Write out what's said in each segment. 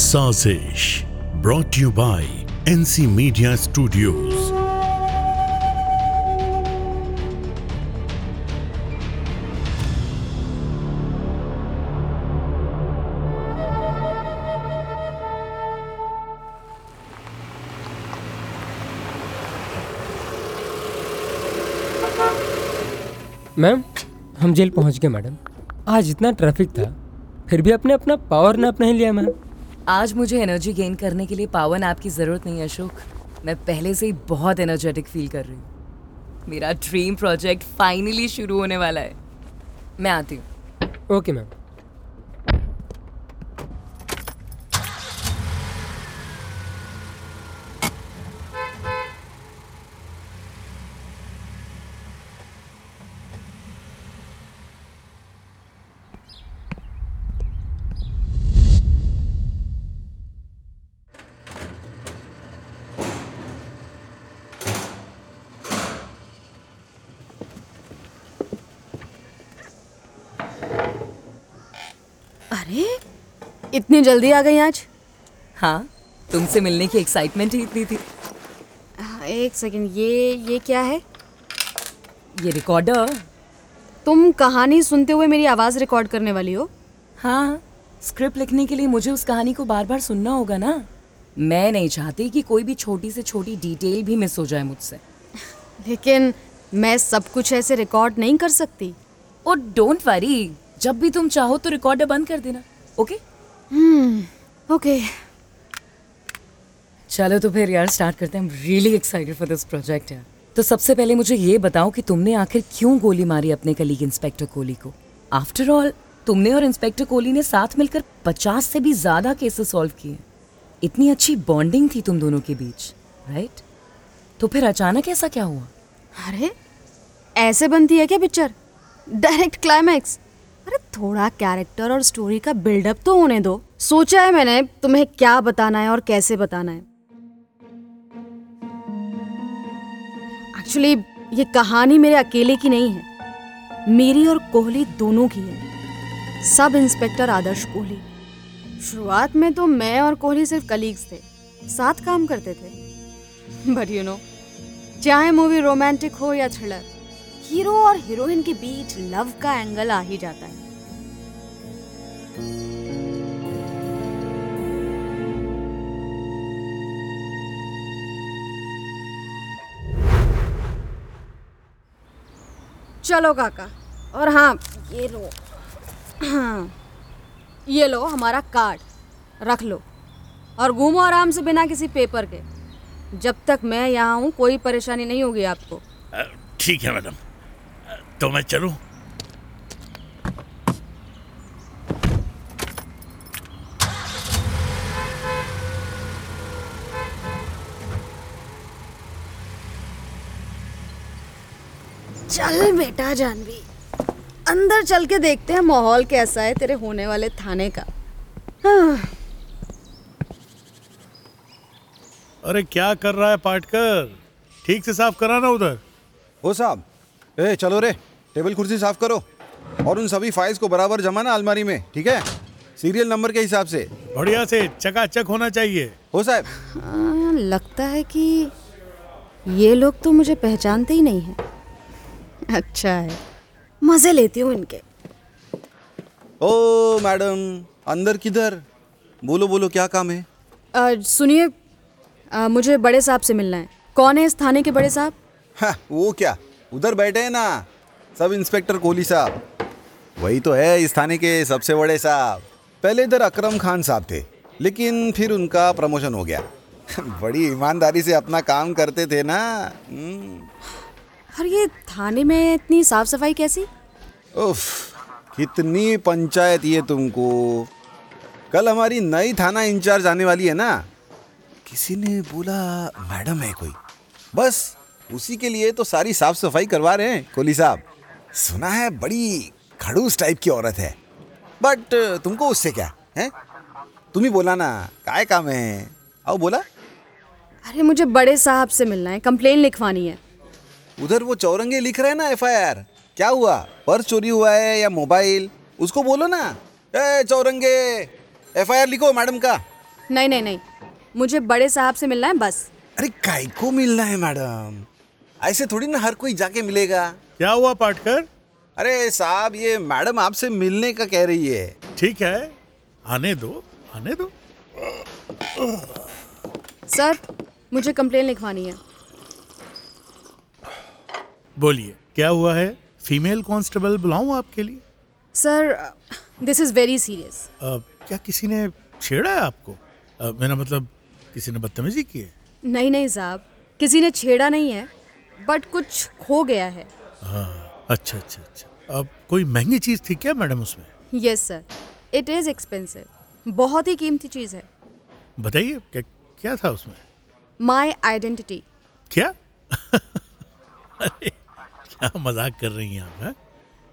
साजिश brought you by NC media studios ma'am हम jail पहुंच गए मैडम आज इतना ट्रैफिक था फिर भी अपने अपना पावर अपना ही लिया मैम आज मुझे एनर्जी गेन करने के लिए पावन ऐप की ज़रूरत नहीं है अशोक मैं पहले से ही बहुत एनर्जेटिक फील कर रही हूँ मेरा ड्रीम प्रोजेक्ट फाइनली शुरू होने वाला है मैं आती हूँ ओके मैम अरे इतनी जल्दी आ गई आज हाँ तुमसे मिलने की एक्साइटमेंट ही इतनी थी हाँ, एक सेकंड ये ये क्या है ये रिकॉर्डर तुम कहानी सुनते हुए मेरी आवाज़ रिकॉर्ड करने वाली हो हाँ स्क्रिप्ट लिखने के लिए मुझे उस कहानी को बार बार सुनना होगा ना मैं नहीं चाहती कि कोई भी छोटी से छोटी डिटेल भी मिस हो जाए मुझसे लेकिन मैं सब कुछ ऐसे रिकॉर्ड नहीं कर सकती ओ डोंट वरी जब भी तुम चाहो तो रिकॉर्डर बंद कर देना ओके हम्म ओके चलो तो फिर यार स्टार्ट करते हैं really excited for this project यार तो सबसे पहले मुझे ये बताओ कि तुमने आखिर क्यों गोली मारी अपने कलीग इंस्पेक्टर कोहली को आफ्टर ऑल तुमने और इंस्पेक्टर कोहली ने साथ मिलकर पचास से भी ज्यादा केसेस सॉल्व किए इतनी अच्छी बॉन्डिंग थी तुम दोनों के बीच राइट तो फिर अचानक ऐसा क्या हुआ अरे ऐसे बनती है क्या पिक्चर डायरेक्ट क्लाइमैक्स अरे थोड़ा कैरेक्टर और स्टोरी का बिल्डअप तो होने दो सोचा है मैंने तुम्हें क्या बताना है और कैसे बताना है एक्चुअली ये कहानी मेरे अकेले की नहीं है मेरी और कोहली दोनों की है सब इंस्पेक्टर आदर्श कोहली शुरुआत में तो मैं और कोहली सिर्फ कलीग्स थे साथ काम करते थे बट यू नो चाहे मूवी रोमांटिक हो या थ्रिलर हीरो और हीरोइन के बीच लव का एंगल आ ही जाता है चलो काका और हाँ ये लो हाँ ये लो हमारा कार्ड रख लो और घूमो आराम से बिना किसी पेपर के जब तक मैं यहाँ हूँ कोई परेशानी नहीं होगी आपको ठीक है मैडम तो मैं चलूँ बेटा जानवी अंदर चल के देखते हैं माहौल कैसा है तेरे होने वाले थाने का हाँ। अरे क्या कर रहा है पाटकर ठीक से साफ करा ना उधर ओ साहब ए चलो रे टेबल कुर्सी साफ करो और उन सभी फाइल्स को बराबर जमाना अलमारी में ठीक है सीरियल नंबर के हिसाब से बढ़िया से चकाचक होना चाहिए हो साहब हाँ, लगता है कि ये लोग तो मुझे पहचानते ही नहीं है अच्छा है मजे लेती हूँ इनके ओ मैडम अंदर किधर बोलो बोलो क्या काम है सुनिए मुझे बड़े साहब से मिलना है कौन है इस थाने के बड़े साहब वो क्या उधर बैठे हैं ना सब इंस्पेक्टर कोहली साहब वही तो है इस थाने के सबसे बड़े साहब पहले इधर अकरम खान साहब थे लेकिन फिर उनका प्रमोशन हो गया बड़ी ईमानदारी से अपना काम करते थे ना हम्म। और ये थाने में इतनी साफ सफाई कैसी उफ कितनी पंचायत ये तुमको कल हमारी नई थाना इंचार्ज आने वाली है ना किसी ने बोला मैडम है कोई बस उसी के लिए तो सारी साफ सफाई करवा रहे हैं कोहली साहब सुना है बड़ी खड़ूस टाइप की औरत है बट तुमको उससे क्या है तुम ही बोला ना काय काम है आओ बोला अरे मुझे बड़े साहब से मिलना है कंप्लेन लिखवानी है उधर वो चौरंगे लिख रहे हैं ना एफ क्या हुआ पर्स चोरी हुआ है या मोबाइल उसको बोलो ना ए चौरंगे एफ लिखो मैडम का नहीं नहीं नहीं मुझे बड़े साहब से मिलना है बस अरे काय को मिलना है मैडम ऐसे थोड़ी ना हर कोई जाके मिलेगा क्या हुआ पाटकर अरे साहब ये मैडम आपसे मिलने का कह रही है ठीक है आने दो आने दो सर मुझे कंप्लेन लिखवानी है बोलिए क्या हुआ है फीमेल कांस्टेबल बुलाऊं आपके लिए sir this is very serious क्या किसी ने छेड़ा है आपको uh, मेरा मतलब किसी ने बदतमीजी की है नहीं नहीं साहब किसी ने छेड़ा नहीं है बट कुछ खो गया है आ, हाँ, अच्छा अच्छा अच्छा अब कोई महंगी चीज़ थी क्या मैडम उसमें yes sir it is expensive बहुत ही कीमती चीज़ है बताइए क्या क्या था उसमें माय आइडेंटिटी क्या अरे क्या मजाक कर रही हैं आप है?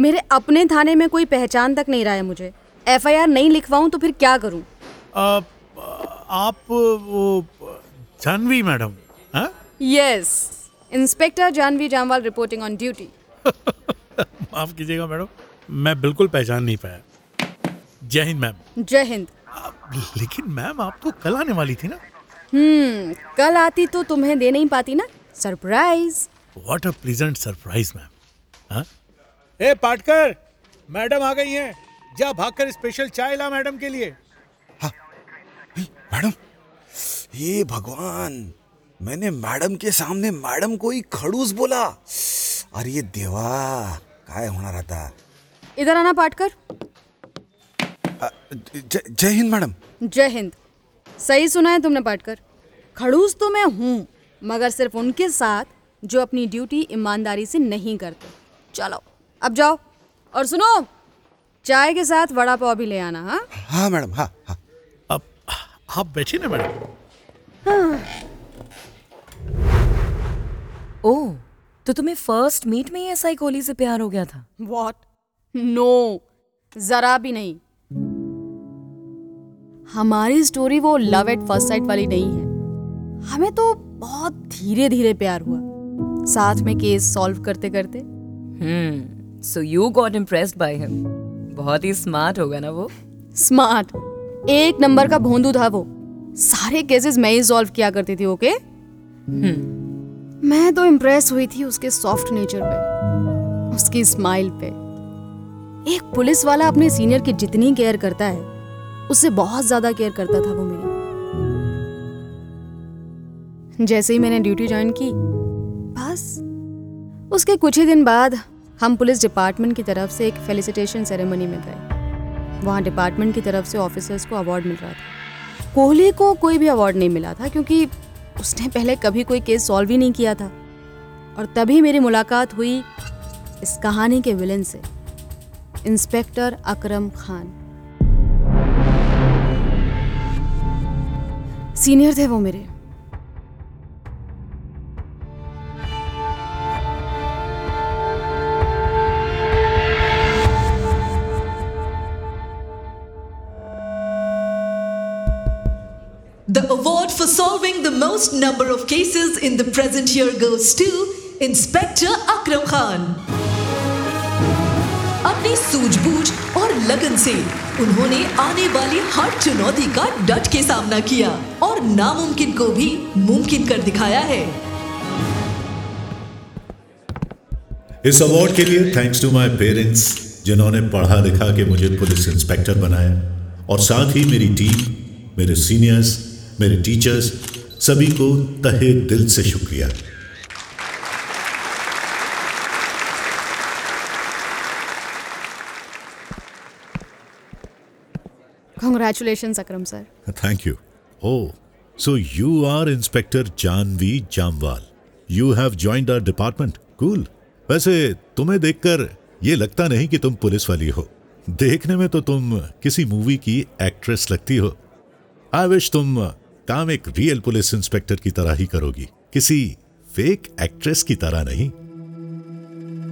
मेरे अपने थाने में कोई पहचान तक नहीं रहा है मुझे एफआईआर नहीं लिखवाऊं तो फिर क्या करूं? आप, आप वो Janvi madam yes inspector Janvi Jamwal reporting on duty माफ कीजिएगा मैडम मैं बिल्कुल पहचान नहीं पाया जय हिंद मैम जय हिंद लेकिन मैम आप तो कल आने वाली थी ना हम्म कल आती तो तुम्हें दे नहीं पाती ना surprise what a pleasant surprise ma'am A Patkar madam आ गई हैं जा भागकर स्पेशल चाय ला मैडम के लिए हाँ मैडम ये भगवान मैंने मैडम के सामने मैडम को ही खड़ूस बोला और ये देवा काय होना रहता इधर आना पाटकर जय हिंद मैडम जय हिंद सही सुना है तुमने पाटकर खड़ूस तो मैं हूँ मगर सिर्फ उनके साथ जो अपनी ड्यूटी ईमानदारी से नहीं करते चलो अब जाओ और सुनो चाय के साथ वड़ा पाव भी ले आना हाँ हाँ मैडम हाँ हाँ अब आप बैठिए ना मैडम हाँ। ओ तो तुम्हें फर्स्ट मीट में ही ऐसा कोहली से प्यार हो गया था वॉट नो no, जरा भी नहीं हमारी स्टोरी वो लव एट फर्स्ट साइट वाली नहीं है हमें तो बहुत धीरे धीरे प्यार हुआ साथ में केस सॉल्व करते करते हम्म so you got impressed by him बहुत ही स्मार्ट होगा ना वो स्मार्ट एक नंबर का भोंदू था वो सारे केसेस मैं ही सॉल्व किया करती थी ओके हम्म मैं तो इम्प्रेस हुई थी उसके सॉफ्ट नेचर पे उसकी स्माइल पे एक पुलिस वाला अपने सीनियर की जितनी केयर करता है उससे बहुत ज्यादा केयर करता था वो मेरी जैसे ही मैंने ड्यूटी ज्वाइन की पास उसके कुछ ही दिन बाद हम पुलिस डिपार्टमेंट की तरफ से एक फेलिसिटेशन सेरेमनी में गए वहाँ डिपार्टमेंट की तरफ से ऑफिसर्स को अवार्ड मिल रहा था कोहली को कोई भी अवार्ड नहीं मिला था क्योंकि उसने पहले कभी कोई केस सॉल्व ही नहीं किया था और तभी मेरी मुलाकात हुई इस कहानी के विलन से इंस्पेक्टर अकरम खान सीनियर थे वो मेरे most number of cases in the present year goes to Inspector Akram Khan. अपनी सूझबूझ और लगन से उन्होंने आने वाली हर चुनौती का डट के सामना किया और नामुमकिन को भी मुमकिन कर दिखाया है इस अवार्ड के लिए थैंक्स टू माय पेरेंट्स जिन्होंने पढ़ा लिखा के मुझे पुलिस इंस्पेक्टर बनाया और साथ ही मेरी टीम मेरे सीनियर्स मेरे टीचर्स सभी को तहे दिल से शुक्रिया congratulation Akram sir thank you oh so you are inspector Janvi Jamwal you have joined our department cool वैसे तुम्हें देखकर ये लगता नहीं कि तुम पुलिस वाली हो देखने में तो तुम किसी मूवी की एक्ट्रेस लगती हो आई विश तुम काम एक रियल पुलिस इंस्पेक्टर की तरह ही करोगी किसी फेक एक्ट्रेस की तरह नहीं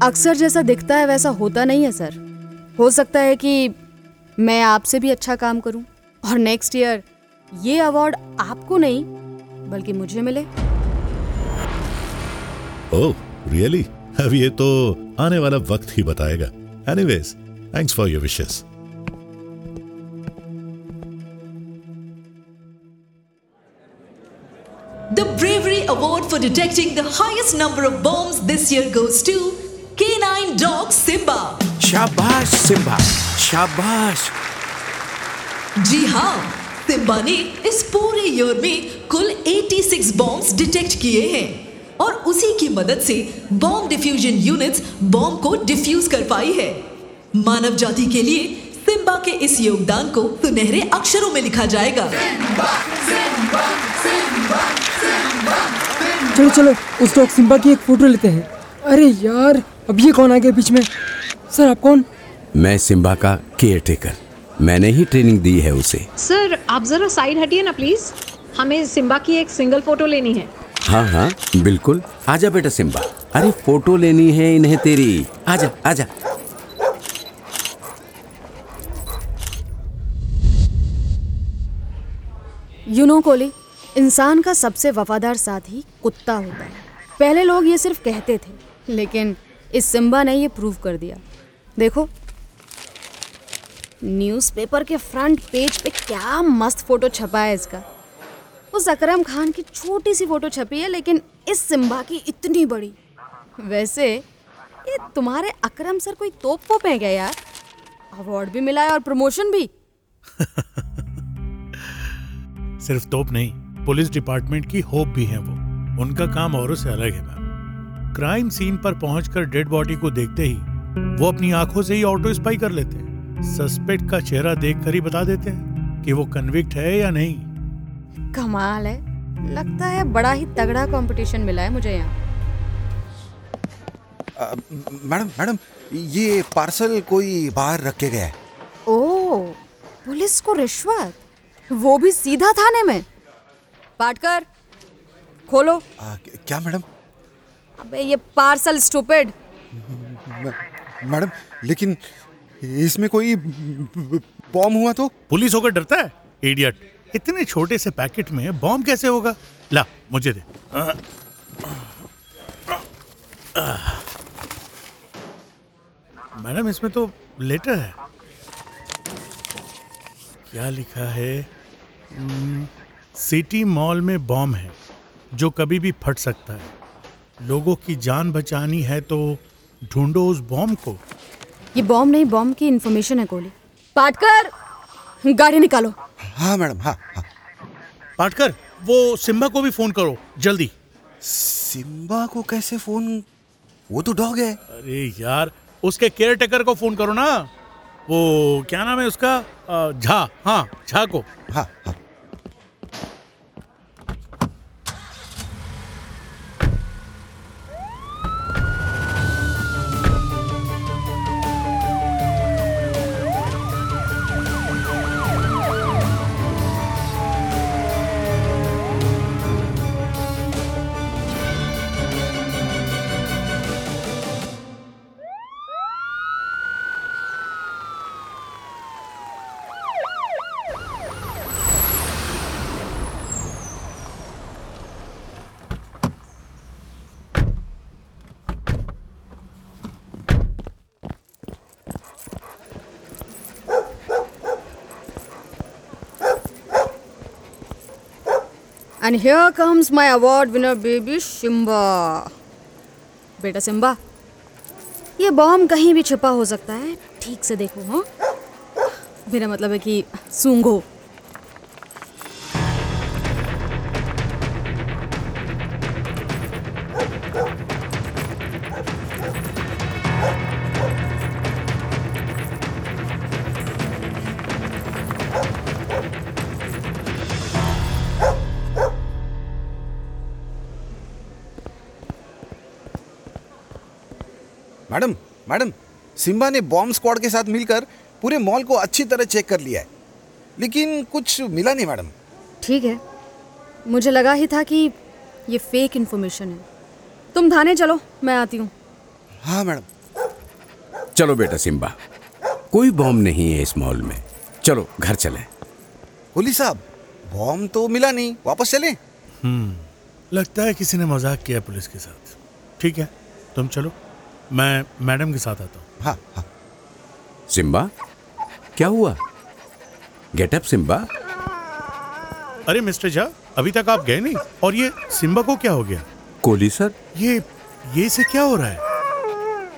अक्सर जैसा दिखता है वैसा होता नहीं है सर हो सकता है कि मैं आपसे भी अच्छा काम करूं और नेक्स्ट ईयर ये अवार्ड आपको नहीं बल्कि मुझे मिले ओह oh, रियली अब ये तो आने वाला वक्त ही बताएगा एनीवेज थैंक्स फॉर योर विशेष detecting the highest number of bombs this year goes to canine dog Simba. Shabash Simba. Shabash. जी हाँ सिम्बा ने इस पूरे ईयर में कुल 86 बॉम्ब्स डिटेक्ट किए हैं और उसी की मदद से बॉम्ब डिफ्यूजन यूनिट्स बॉम्ब को डिफ्यूज कर पाई है मानव जाति के लिए सिम्बा के इस योगदान को सुनहरे अक्षरों में लिखा जाएगा Simba, Simba, Simba, Simba, Simba. चलो चलो उस डॉग सिम्बा की एक फोटो लेते हैं अरे यार अब ये कौन आ गया बीच में सर आप कौन मैं सिम्बा का केयर टेकर मैंने ही ट्रेनिंग दी है उसे सर आप जरा साइड हटिए ना प्लीज हमें सिम्बा की एक सिंगल फोटो लेनी है हाँ हाँ बिल्कुल आजा बेटा सिम्बा अरे फोटो लेनी है इन्हें तेरी आजा आजा यू नो कोली इंसान का सबसे वफादार साथी कुत्ता होता है पहले लोग ये सिर्फ कहते थे लेकिन इस सिम्बा ने ये प्रूव कर दिया देखो न्यूज़पेपर के फ्रंट पेज पे क्या मस्त फोटो छपा है इसका उस अकरम खान की छोटी सी फोटो छपी है लेकिन इस सिम्बा की इतनी बड़ी वैसे ये तुम्हारे अकरम सर कोई तोप फोप है क्या यार अवार्ड भी मिला है और प्रमोशन भी सिर्फ तोप नहीं पुलिस डिपार्टमेंट की होप भी हैं वो उनका काम औरों से अलग है मैम क्राइम सीन पर पहुंचकर डेड बॉडी को देखते ही वो अपनी आंखों से ही ऑटो स्पाई कर लेते हैं सस्पेक्ट का चेहरा देखकर ही बता देते हैं कि वो कन्विक्ट है या नहीं कमाल है लगता है बड़ा ही तगड़ा कंपटीशन मिला है मुझे यहाँ मैडम मैडम ये पार्सल कोई बाहर रखे गया है ओ पुलिस को रिश्वत वो भी सीधा थाने में पाटकर खोलो आ, क्या मैडम अबे ये पार्सल स्टूपिड मैडम लेकिन इसमें कोई बॉम्ब हुआ तो पुलिस होकर डरता है इडियट इतने छोटे से पैकेट में बॉम्ब कैसे होगा ला मुझे दे मैडम इसमें तो लेटर है क्या लिखा है हम्म, सिटी मॉल में बॉम्ब है जो कभी भी फट सकता है लोगों की जान बचानी है तो ढूंढो उस बॉम्ब को ये बॉम्ब नहीं बॉम्ब की इन्फॉर्मेशन है कोहली पाटकर गाड़ी निकालो हाँ मैडम हाँ, हाँ पाटकर वो सिम्बा को भी फोन करो जल्दी सिम्बा को कैसे फोन वो तो डॉग है अरे यार उसके केयर टेकर को फोन करो ना वो क्या नाम है उसका झा हाँ झा को हाँ हाँ And here comes my award winner baby Shimba. बेटा सिम्बा ये बॉम कहीं भी छिपा हो सकता है ठीक से देखो हाँ मेरा मतलब है कि सूंघो मैडम मैडम सिम्बा ने बॉम्ब स्क्वाड के साथ मिलकर पूरे मॉल को अच्छी तरह चेक कर लिया है लेकिन कुछ मिला नहीं मैडम ठीक है मुझे लगा ही था कि ये फेक इन्फॉर्मेशन है तुम थाने चलो मैं आती हूँ हाँ मैडम चलो बेटा सिम्बा कोई बॉम्ब नहीं है इस मॉल में चलो घर चले होली साहब बॉम्ब तो मिला नहीं वापस चले हम्म लगता है किसी ने मजाक किया पुलिस के साथ ठीक है तुम चलो मैं मैडम के साथ आता हूँ हाँ हाँ सिम्बा क्या हुआ गेटअप सिम्बा अरे मिस्टर झा अभी तक आप गए नहीं और ये सिम्बा को क्या हो गया कोहली सर ये ये से क्या हो रहा है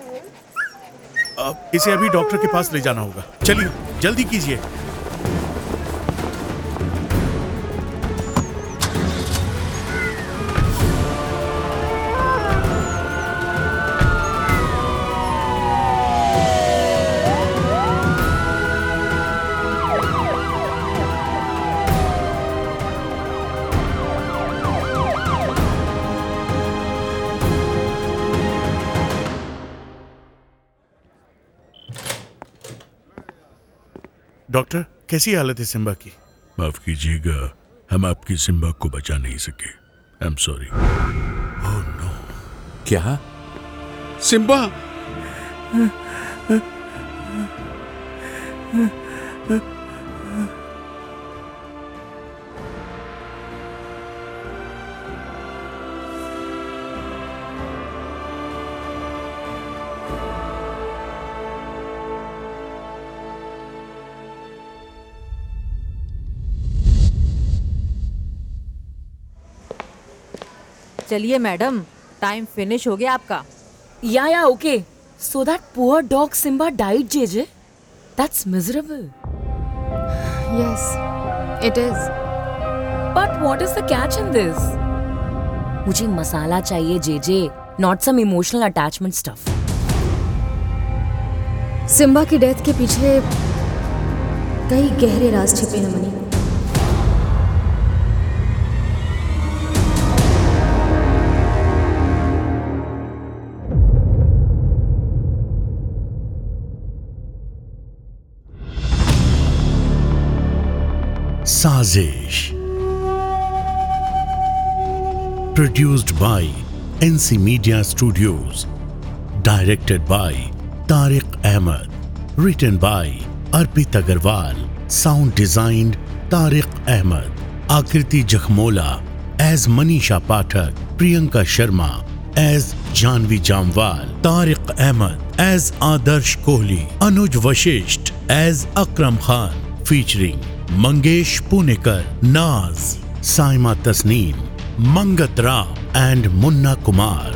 अब इसे अभी डॉक्टर के पास ले जाना होगा चलिए जल्दी कीजिए डॉक्टर कैसी हालत है सिम्बा की माफ कीजिएगा हम आपकी सिम्बा को बचा नहीं सके आई एम सॉरी नो क्या सिम्बा चलिए मैडम टाइम फिनिश हो गया आपका yeah yeah okay so that poor dog Simba died J J that's miserable yes it is but what is the catch in this मुझे मसाला चाहिए J J not some emotional attachment stuff Simba की death के पीछे कई गहरे राज छिपे हैं Mani Nazish, produced by NC Media Studios, directed by Tariq Ahmed, written by Arpit Agarwal, sound designed Tariq Ahmed, Akriti Jakhmola as Manisha Pathak, Priyanka Sharma as Janvi Jamwal, Tariq Ahmed as Adarsh Kohli, Anuj Vashisht as Akram Khan, featuring Mangesh Punekar Naaz Saima Tasneem Mangat Rao and Munna Kumar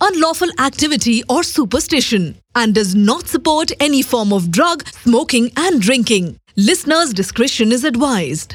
unlawful activity or superstition and does not support any form of drug, smoking, and drinking. Listeners' discretion is advised.